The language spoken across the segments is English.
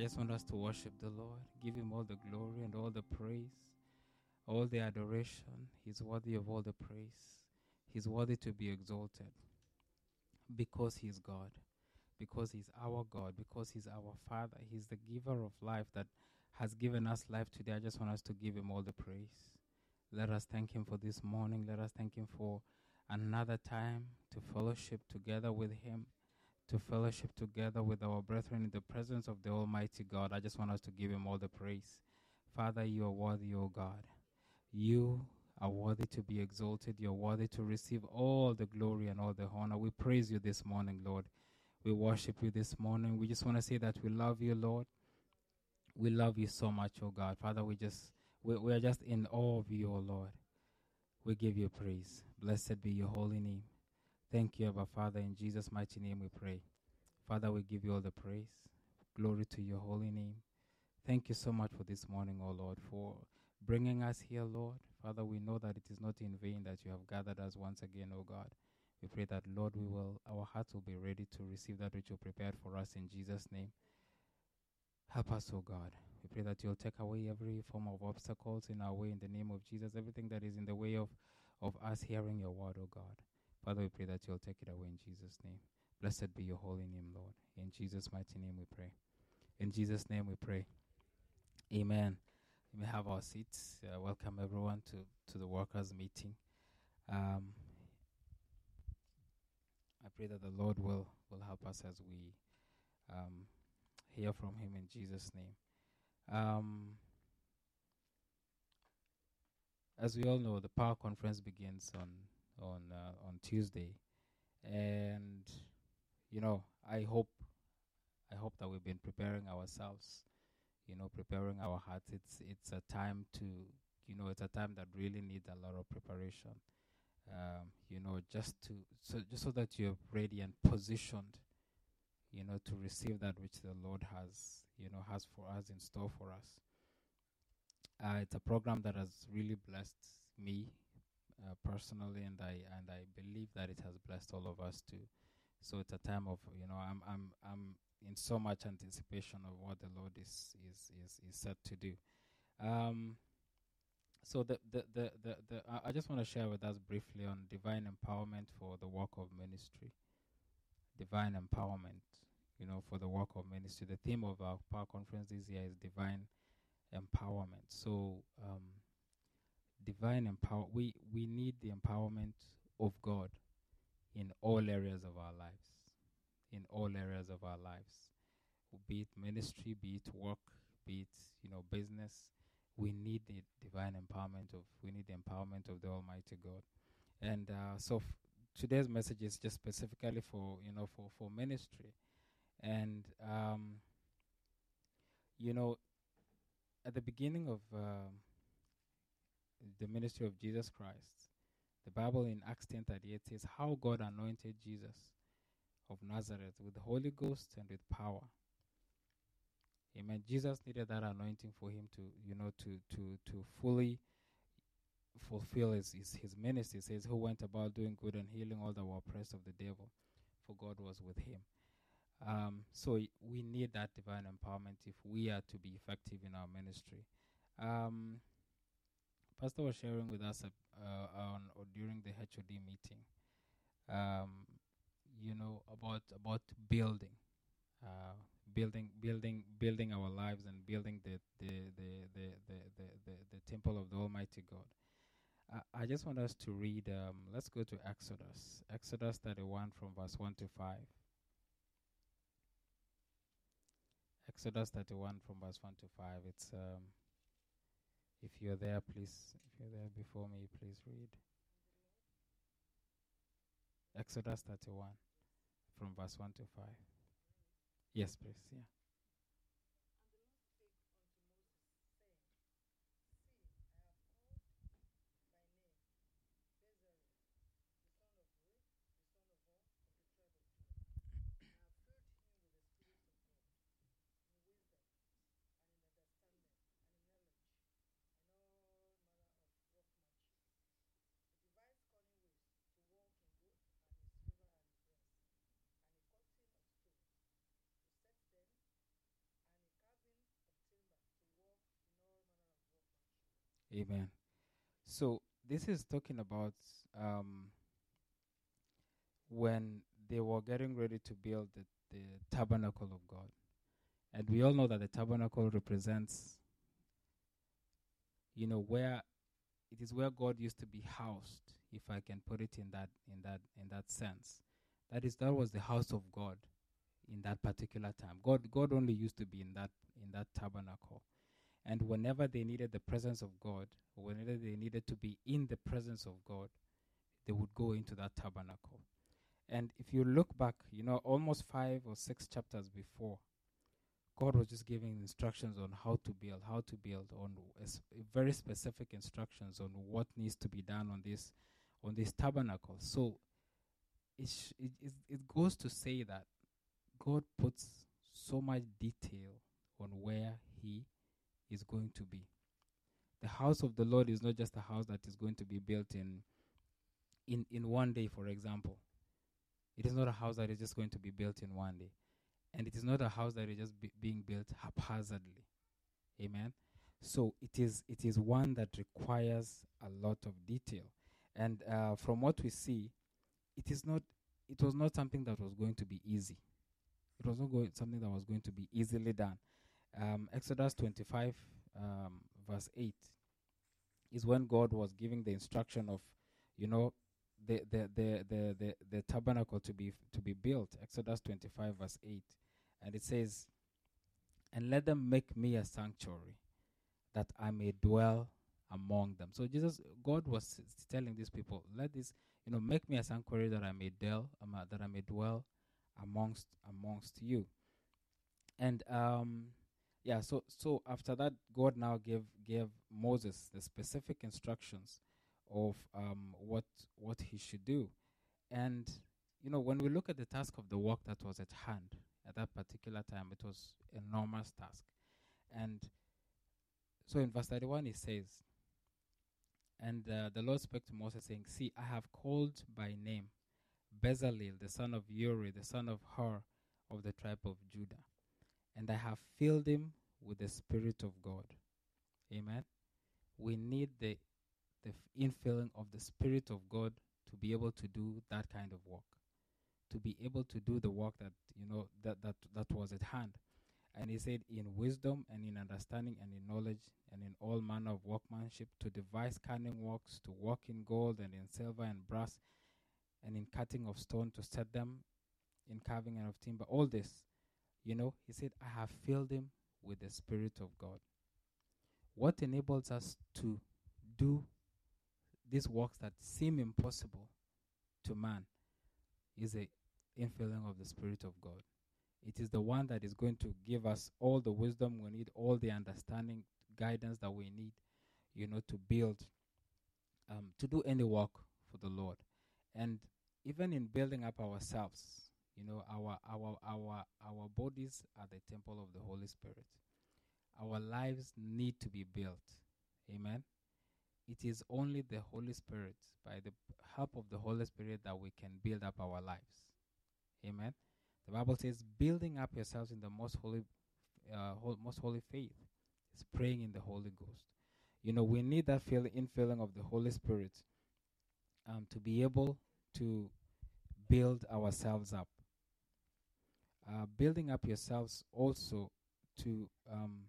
I just want us to worship the Lord, give Him all the glory and all the praise, all the adoration. He's worthy of all the praise. He's worthy to be exalted because He's God, because He's our God, because He's our Father. He's the giver of life that has given us life today. I just want us to give Him all the praise. Let us thank Him for this morning. Let us thank Him for another time to fellowship together with Him, to fellowship together with our brethren in the presence of the Almighty God. I just want us to give Him all the praise. Father, you are worthy, O God. You are worthy to be exalted. You're worthy to receive all the glory and all the honor. We praise you this morning, Lord. We worship you this morning. We just want to say that we love you, Lord. We love you so much, oh God. Father, we just we, we are just in awe of you, oh Lord. We give you praise. Blessed be your holy name. Thank you, Abba Father. In Jesus' mighty name we pray. Father, we give you all the praise. Glory to your holy name. Thank you so much for this morning, oh Lord, for bringing us here, Lord. Father, we know that it is not in vain that you have gathered us once again, oh God. We pray that, Lord, we will, our hearts will be ready to receive that which you prepared for us in Jesus' name. Help us, oh God. We pray that you'll take away every form of obstacles in our way in the name of Jesus, everything that is in the way of, of us hearing your word, oh God. Father, we pray that you'll take it away in Jesus' name. Blessed be your holy name, Lord. In Jesus' mighty name we pray. In Jesus' name we pray. Amen. We may have our seats. Uh, welcome everyone to, to the workers' meeting. Um, I pray that the Lord will, will help us as we um, hear from Him in Jesus' name. Um, as we all know, the Power Conference begins on on uh, on Tuesday, and you know, I hope I hope that we've been preparing ourselves, you know, preparing our hearts. It's it's a time to you know, it's a time that really needs a lot of preparation. Um, you know, just to so just so that you're ready and positioned, you know, to receive that which the Lord has, you know, has for us in store for us. Uh, it's a program that has really blessed me uh, personally, and I and I believe that it has blessed all of us too. So it's a time of you know I'm I'm I'm in so much anticipation of what the Lord is is is, is set to do. Um, so the the the the, the I, I just want to share with us briefly on divine empowerment for the work of ministry. Divine empowerment, you know, for the work of ministry. The theme of our power conference this year is divine empowerment. So um, divine empower we we need the empowerment of God in all areas of our lives. In all areas of our lives. Be it ministry, be it work, be it, you know, business. We need the divine empowerment of we need the empowerment of the Almighty God. And uh, so f- today's message is just specifically for you know for for ministry. And um, you know, at the beginning of um, the ministry of Jesus Christ, the Bible in Acts 10:38 says how God anointed Jesus of Nazareth with the Holy Ghost and with power. Amen. Jesus needed that anointing for him to, you know, to to to fully fulfill his, his, his ministry. It says, Who went about doing good and healing all that were oppressed of the devil, for God was with him. Um, so we need that divine empowerment if we are to be effective in our ministry. Um, Pastor was sharing with us uh, on or during the HOD meeting, um, you know, about about building, uh, building, building, building our lives and building the the the the the the, the, the temple of the Almighty God. I, I just want us to read. Um, let's go to Exodus, Exodus thirty-one from verse one to five. Exodus 31 from verse 1 to 5. It's um, if you're there, please, if you're there before me, please read. Exodus 31 from verse 1 to 5. Yes, please. Yeah. Amen. So this is talking about um, when they were getting ready to build the, the tabernacle of God. And we all know that the tabernacle represents, you know, where it is where God used to be housed, if I can put it in that in that in that sense. That is that was the house of God in that particular time. God God only used to be in that in that tabernacle. And whenever they needed the presence of God, whenever they needed to be in the presence of God, they would go into that tabernacle. And if you look back, you know, almost five or six chapters before, God was just giving instructions on how to build, how to build, on very specific instructions on what needs to be done on this, on this tabernacle. So it, sh- it, it, it goes to say that God puts so much detail on where He is going to be. The house of the Lord is not just a house that is going to be built in in, in one day, for example. It is not a house that is just going to be built in one day. And it is not a house that is just be being built haphazardly. Amen. So it is it is one that requires a lot of detail. And uh, from what we see, it is not it was not something that was going to be easy. It was not going something that was going to be easily done. Um, Exodus 25, um, verse 8, is when God was giving the instruction of, you know, the the the the the, the tabernacle to be to be built. Exodus 25, verse 8, and it says, "And let them make me a sanctuary, that I may dwell among them." So Jesus, God was telling these people, "Let this, you know, make me a sanctuary that I may dwell, um, that I may dwell amongst amongst you." And um, yeah, so so after that, God now gave gave Moses the specific instructions of um, what what he should do, and you know when we look at the task of the work that was at hand at that particular time, it was enormous task, and so in verse thirty one it says, and uh, the Lord spoke to Moses saying, "See, I have called by name Bezalel, the son of Uri, the son of Hur, of the tribe of Judah." And I have filled him with the Spirit of God. Amen. We need the the infilling of the Spirit of God to be able to do that kind of work, to be able to do the work that you know that that that was at hand. And he said, in wisdom and in understanding and in knowledge and in all manner of workmanship, to devise cunning works, to work in gold and in silver and brass, and in cutting of stone, to set them in carving and of timber. All this you know, he said, I have filled him with the Spirit of God. What enables us to do these works that seem impossible to man is the infilling of the Spirit of God. It is the one that is going to give us all the wisdom we need, all the understanding, guidance that we need, you know, to build, um, to do any work for the Lord. And even in building up ourselves, you know, our our our our bodies are the temple of the Holy Spirit. Our lives need to be built. Amen. It is only the Holy Spirit, by the help of the Holy Spirit, that we can build up our lives. Amen. The Bible says, building up yourselves in the most holy, uh, most holy faith is praying in the Holy Ghost. You know, we need that feeling, infilling of the Holy Spirit um, to be able to build ourselves up uh, building up yourselves also to um,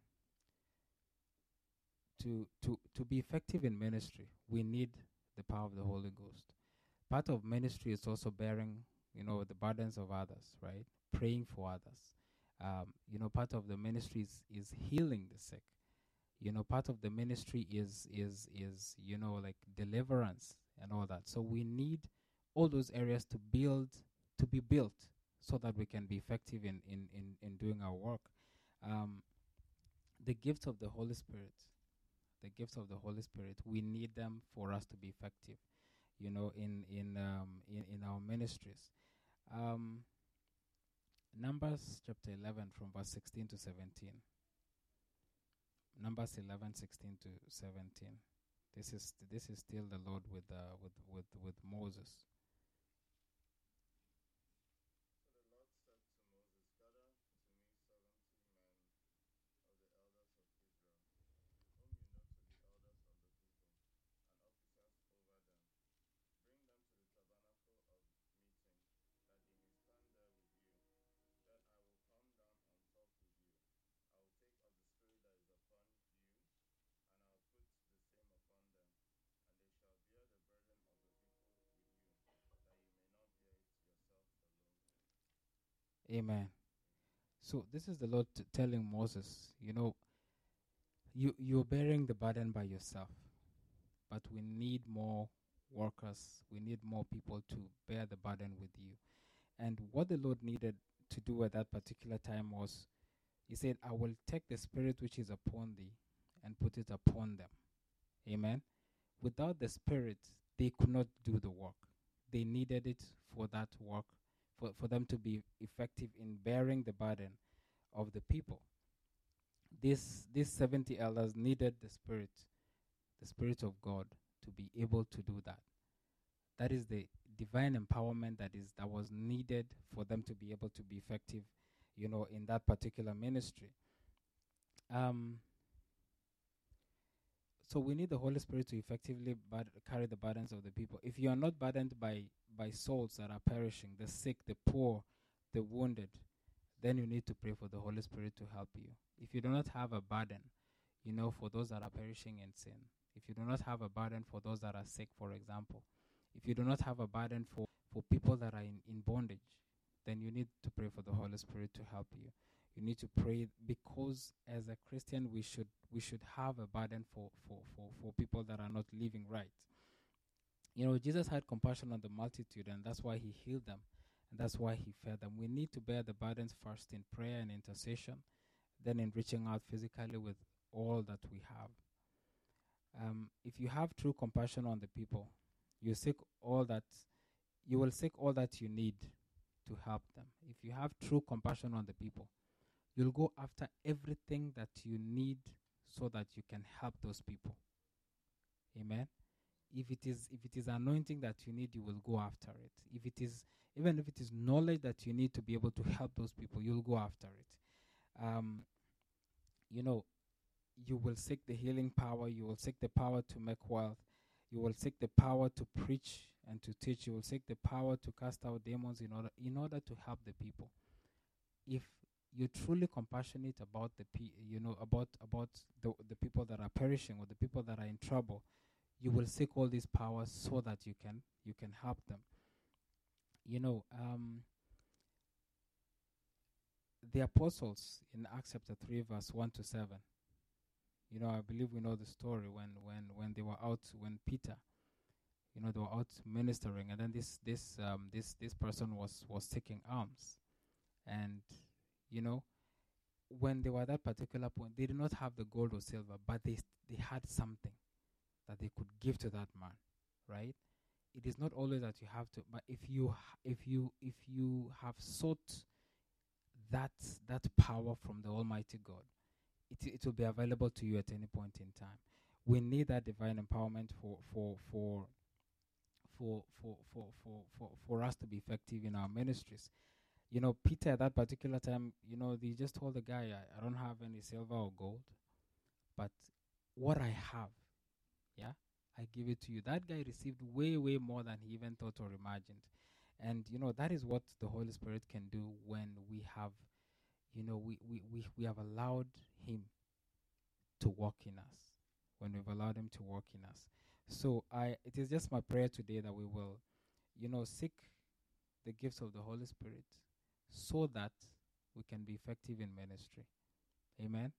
to to to be effective in ministry. We need the power of the Holy Ghost. Part of ministry is also bearing, you know, the burdens of others, right? Praying for others. Um, you know, part of the ministry is, is healing the sick. You know, part of the ministry is is is you know like deliverance and all that. So we need all those areas to build to be built so that we can be effective in, in, in, in doing our work. Um, the gifts of the Holy Spirit, the gifts of the Holy Spirit, we need them for us to be effective, you know, in in um, in, in our ministries. Um, Numbers chapter 11 from verse 16 to 17. Numbers 11, 16 to 17. This is this is still the Lord with uh, with with with Moses. Amen. So this is the Lord t- telling Moses, you know, you you're bearing the burden by yourself, but we need more workers. We need more people to bear the burden with you. And what the Lord needed to do at that particular time was, He said, "I will take the spirit which is upon thee and put it upon them." Amen. Without the spirit, they could not do the work. They needed it for that work for, for them to be effective in bearing the burden of the people. This, these 70 elders needed the Spirit, the Spirit of God, to be able to do that. That is the divine empowerment that is that was needed for them to be able to be effective, you know, in that particular ministry. Um, so we need the Holy Spirit to effectively bud- carry the burdens of the people. If you are not burdened by by souls that are perishing, the sick, the poor, the wounded, then you need to pray for the Holy Spirit to help you. If you do not have a burden, you know, for those that are perishing in sin, if you do not have a burden for those that are sick, for example, if you do not have a burden for, for people that are in, in bondage, then you need to pray for the Holy Spirit to help you. You need to pray because as a Christian we should we should have a burden for, for, for, for people that are not living right. You know, Jesus had compassion on the multitude and that's why he healed them and that's why he fed them. We need to bear the burdens first in prayer and intercession, then in reaching out physically with all that we have. Um, if you have true compassion on the people, you seek all that you will seek all that you need to help them. If you have true compassion on the people, you'll go after everything that you need so that you can help those people. Amen. If it is if it is anointing that you need, you will go after it. If it is even if it is knowledge that you need to be able to help those people, you'll go after it. Um, you know, you will seek the healing power. You will seek the power to make wealth. You will seek the power to preach and to teach. You will seek the power to cast out demons in order in order to help the people. If you're truly compassionate about the pe- you know about about the the people that are perishing or the people that are in trouble, you will seek all these powers so that you can you can help them. You know, um, the apostles in Acts chapter three, verse one to seven. You know, I believe we know the story when when when they were out when Peter, you know, they were out ministering, and then this this um this this person was was taking alms, and you know, when they were at that particular point, they did not have the gold or silver, but they they had something that they could give to that man, right? It is not always that you have to, but if you if you if you have sought that that power from the Almighty God, it it will be available to you at any point in time. We need that divine empowerment for for for for for for for for, for us to be effective in our ministries you know, Peter at that particular time, you know, they just told the guy, I, I don't have any silver or gold, but what I have, yeah, I give it to you. That guy received way, way more than he even thought or imagined. And, you know, that is what the Holy Spirit can do when we have, you know, we, we, we, we have allowed Him to work in us, when we've allowed Him to work in us. So I, it is just my prayer today that we will, you know, seek the gifts of the Holy Spirit so that we can be effective in ministry. Amen.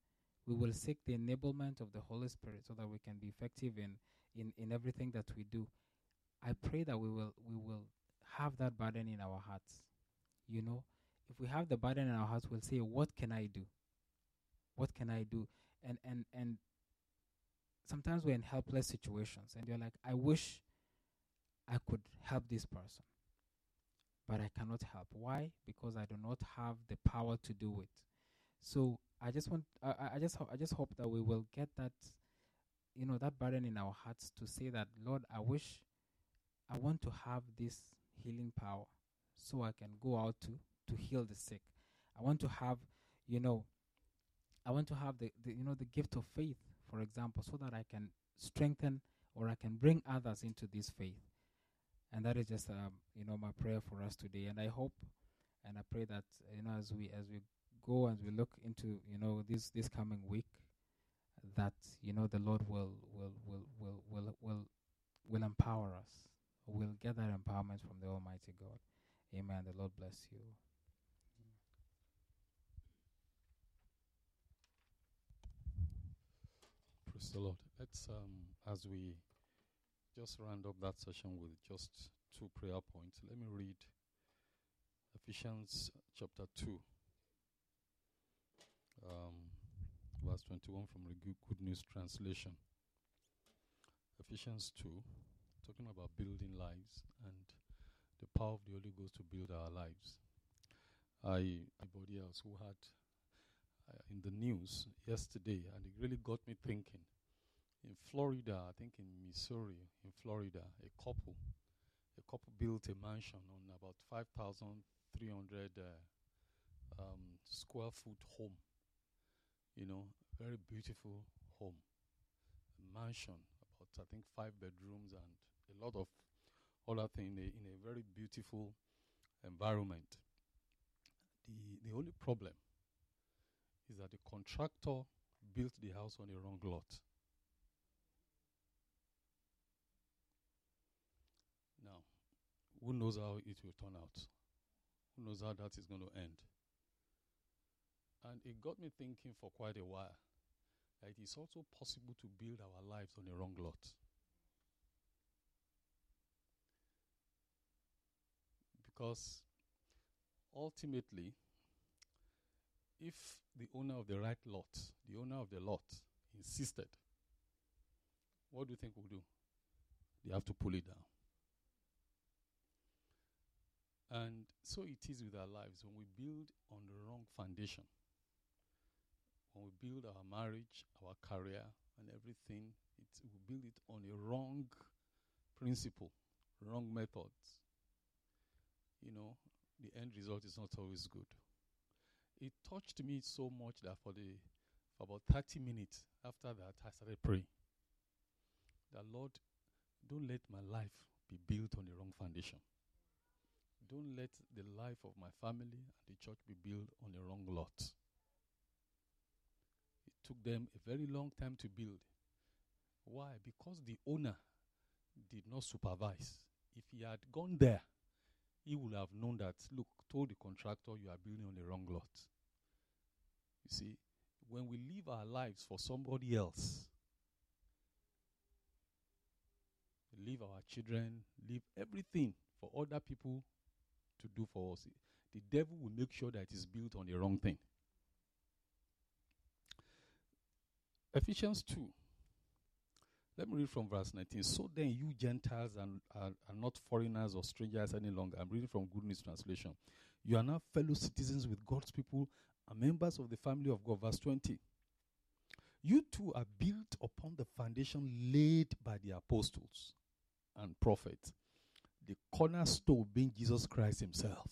We will seek the enablement of the Holy Spirit so that we can be effective in, in, in everything that we do. I pray that we will we will have that burden in our hearts. You know, if we have the burden in our hearts, we'll say, What can I do? What can I do? And and and sometimes we're in helpless situations and you're like, I wish I could help this person but I cannot help. Why? Because I do not have the power to do it. So I just want, I, I just, ho- I just hope that we will get that, you know, that burden in our hearts to say that, Lord, I wish, I want to have this healing power, so I can go out to to heal the sick. I want to have, you know, I want to have the, the you know the gift of faith, for example, so that I can strengthen or I can bring others into this faith and that is just, um, you know, my prayer for us today. And I hope and I pray that, you know, as we, as we go and we look into, you know, this, this coming week, that, you know, the Lord will, will, will, will, will, will, will empower us. We'll get that empowerment from the Almighty God. Amen. The Lord bless you. Praise the Lord. Let's, um, as we just round up that session with just two prayer points, let me read Ephesians chapter 2, um, verse 21 from the Good, News Translation. Ephesians 2, talking about building lives and the power of the Holy Ghost to build our lives. I, anybody else who had uh, in the news yesterday, and it really got me thinking. In Florida, I think in Missouri, in Florida, a couple, a couple built a mansion on about 5,300 uh, um, square foot home. You know, very beautiful home, a mansion, about I think five bedrooms and a lot of other things in in a very beautiful environment. The the only problem is that the contractor built the house on the wrong lot. Now, who knows how it will turn out? Who knows how that is going to end? And it got me thinking for quite a while that it is also possible to build our lives on a wrong lot. Because ultimately, if the owner of the right lot, the owner of the lot, insisted, what do you think we'll do? They have to pull it down. And so it is with our lives. When we build on the wrong foundation, when we build our marriage, our career, and everything, it, we build it on a wrong principle, wrong methods. You know, the end result is not always good it touched me so much that for the for about 30 minutes after that I started praying. That Lord, don't let my life be built on the wrong foundation. Don't let the life of my family and the church be built on the wrong lot. It took them a very long time to build. Why? Because the owner did not supervise. If he had gone there, he would have known that, look, told the contractor you are building on the wrong lot. You see, when we live our lives for somebody else, leave our children, leave everything for other people to do for us, the devil will make sure that it is built on the wrong thing. Ephesians 2. Let me read from verse 19. So then, you Gentiles and are, are, not foreigners or strangers any longer. I'm reading from Good News Translation. You are now fellow citizens with God's people and members of the family of God. Verse 20. You two are built upon the foundation laid by the apostles and prophets, the cornerstone being Jesus Christ Himself.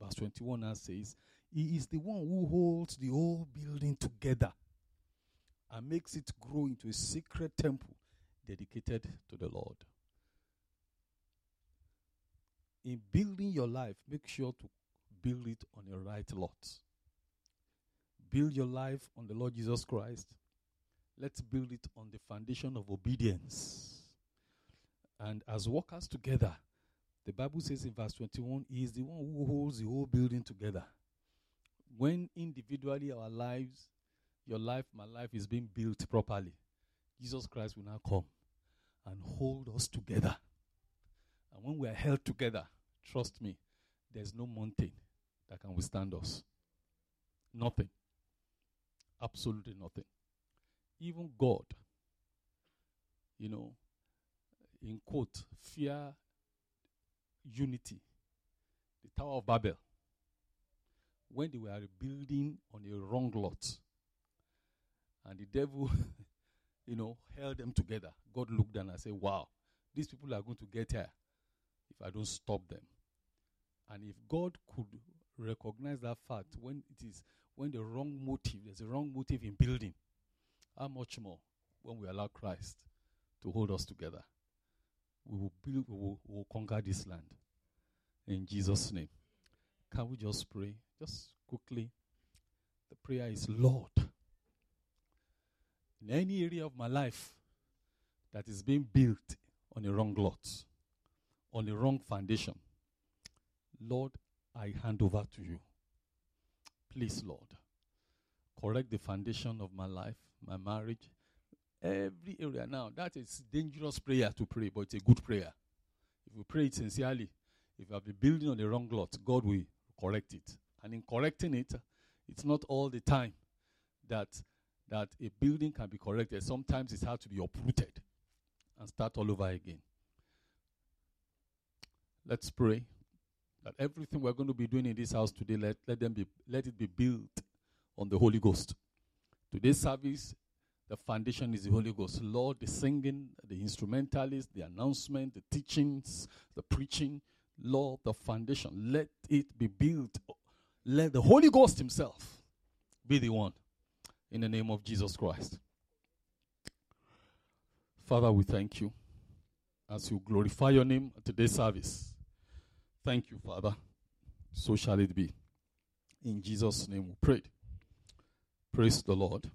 Verse 21 now says, He is the one who holds the whole building together and makes it grow into a sacred temple dedicated to the Lord. In building your life, make sure to build it on the right lot. Build your life on the Lord Jesus Christ. Let's build it on the foundation of obedience. And as workers together, the Bible says in verse 21, He is the one who holds the whole building together. When individually our lives, your life, my life is being built properly, Jesus Christ will now come and hold us together. And when we are held together, trust me, there's no mountain that can withstand us. Nothing. Absolutely nothing. Even God, you know, in quote, fear unity. The Tower of Babel. When they were building on a wrong lot, and the devil, you know, held them together. God looked down and said, Wow, these people are going to get here if I don't stop them. And if God could recognize that fact when it is when the wrong motive, there's a wrong motive in building, how much more when we allow Christ to hold us together? We will build, we will, we will conquer this land. In Jesus' name. Can we just pray? Just quickly. The prayer is Lord, in any area of my life that is being built on a wrong lot, on a wrong foundation, Lord, I hand over to you. Please, Lord, correct the foundation of my life, my marriage, Every area. Now, that is dangerous prayer to pray, but it's a good prayer. If we pray it sincerely, if have been building on the wrong lot, God will correct it. And in correcting it, it's not all the time that that a building can be corrected. Sometimes it has to be uprooted and start all over again. Let's pray that everything we're going to be doing in this house today, let, let them be let it be built on the Holy Ghost. Today's service, the foundation is the Holy Ghost. Lord, the singing, the instrumentalist, the announcement, the teachings, the preaching, Lord, the foundation, let it be built. Let the Holy Ghost Himself be the one in the name of Jesus Christ. Father, we thank you as you glorify your name at today's service. Thank you, Father. So shall it be. In Jesus' name we pray. Praise the Lord.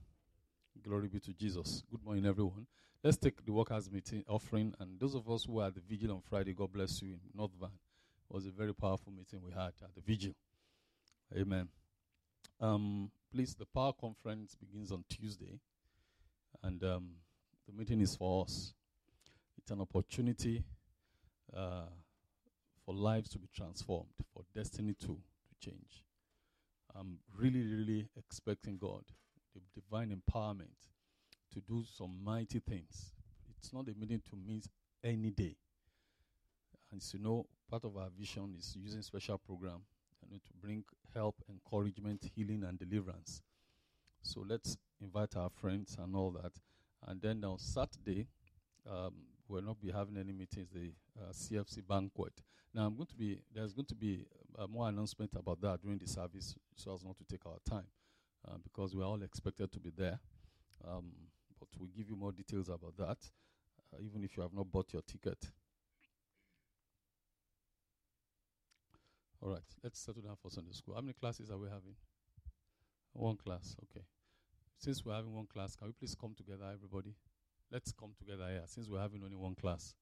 Glory be to Jesus. Good morning, everyone. Let's take the workers' meeting offering. And those of us who are at the vigil on Friday, God bless you in North Van. It was a very powerful meeting we had at the vigil. Amen. Um, please, the power conference begins on Tuesday, and um, the meeting is for us. It's an opportunity uh, for lives to be transformed, for destiny to, to change. I'm really, really expecting God, the divine empowerment, to do some mighty things. It's not a meeting to miss any day. And so, you know, part of our vision is using special program you know, to bring help, encouragement, healing, and deliverance. So let's invite our friends and all that. And then on Saturday, um, we'll not be having any meetings, the uh, CFC banquet. Now, I'm going to be, there's going to be uh, more announcement about that during the service so as not to take our time uh, because we're all expected to be there. Um, but we'll give you more details about that, uh, even if you have not bought your ticket. All right, let's settle down for Sunday school. How many classes are we having? One class, okay. Since we're having one class, can we please come together, everybody? Let's come together here, since we're having only one class.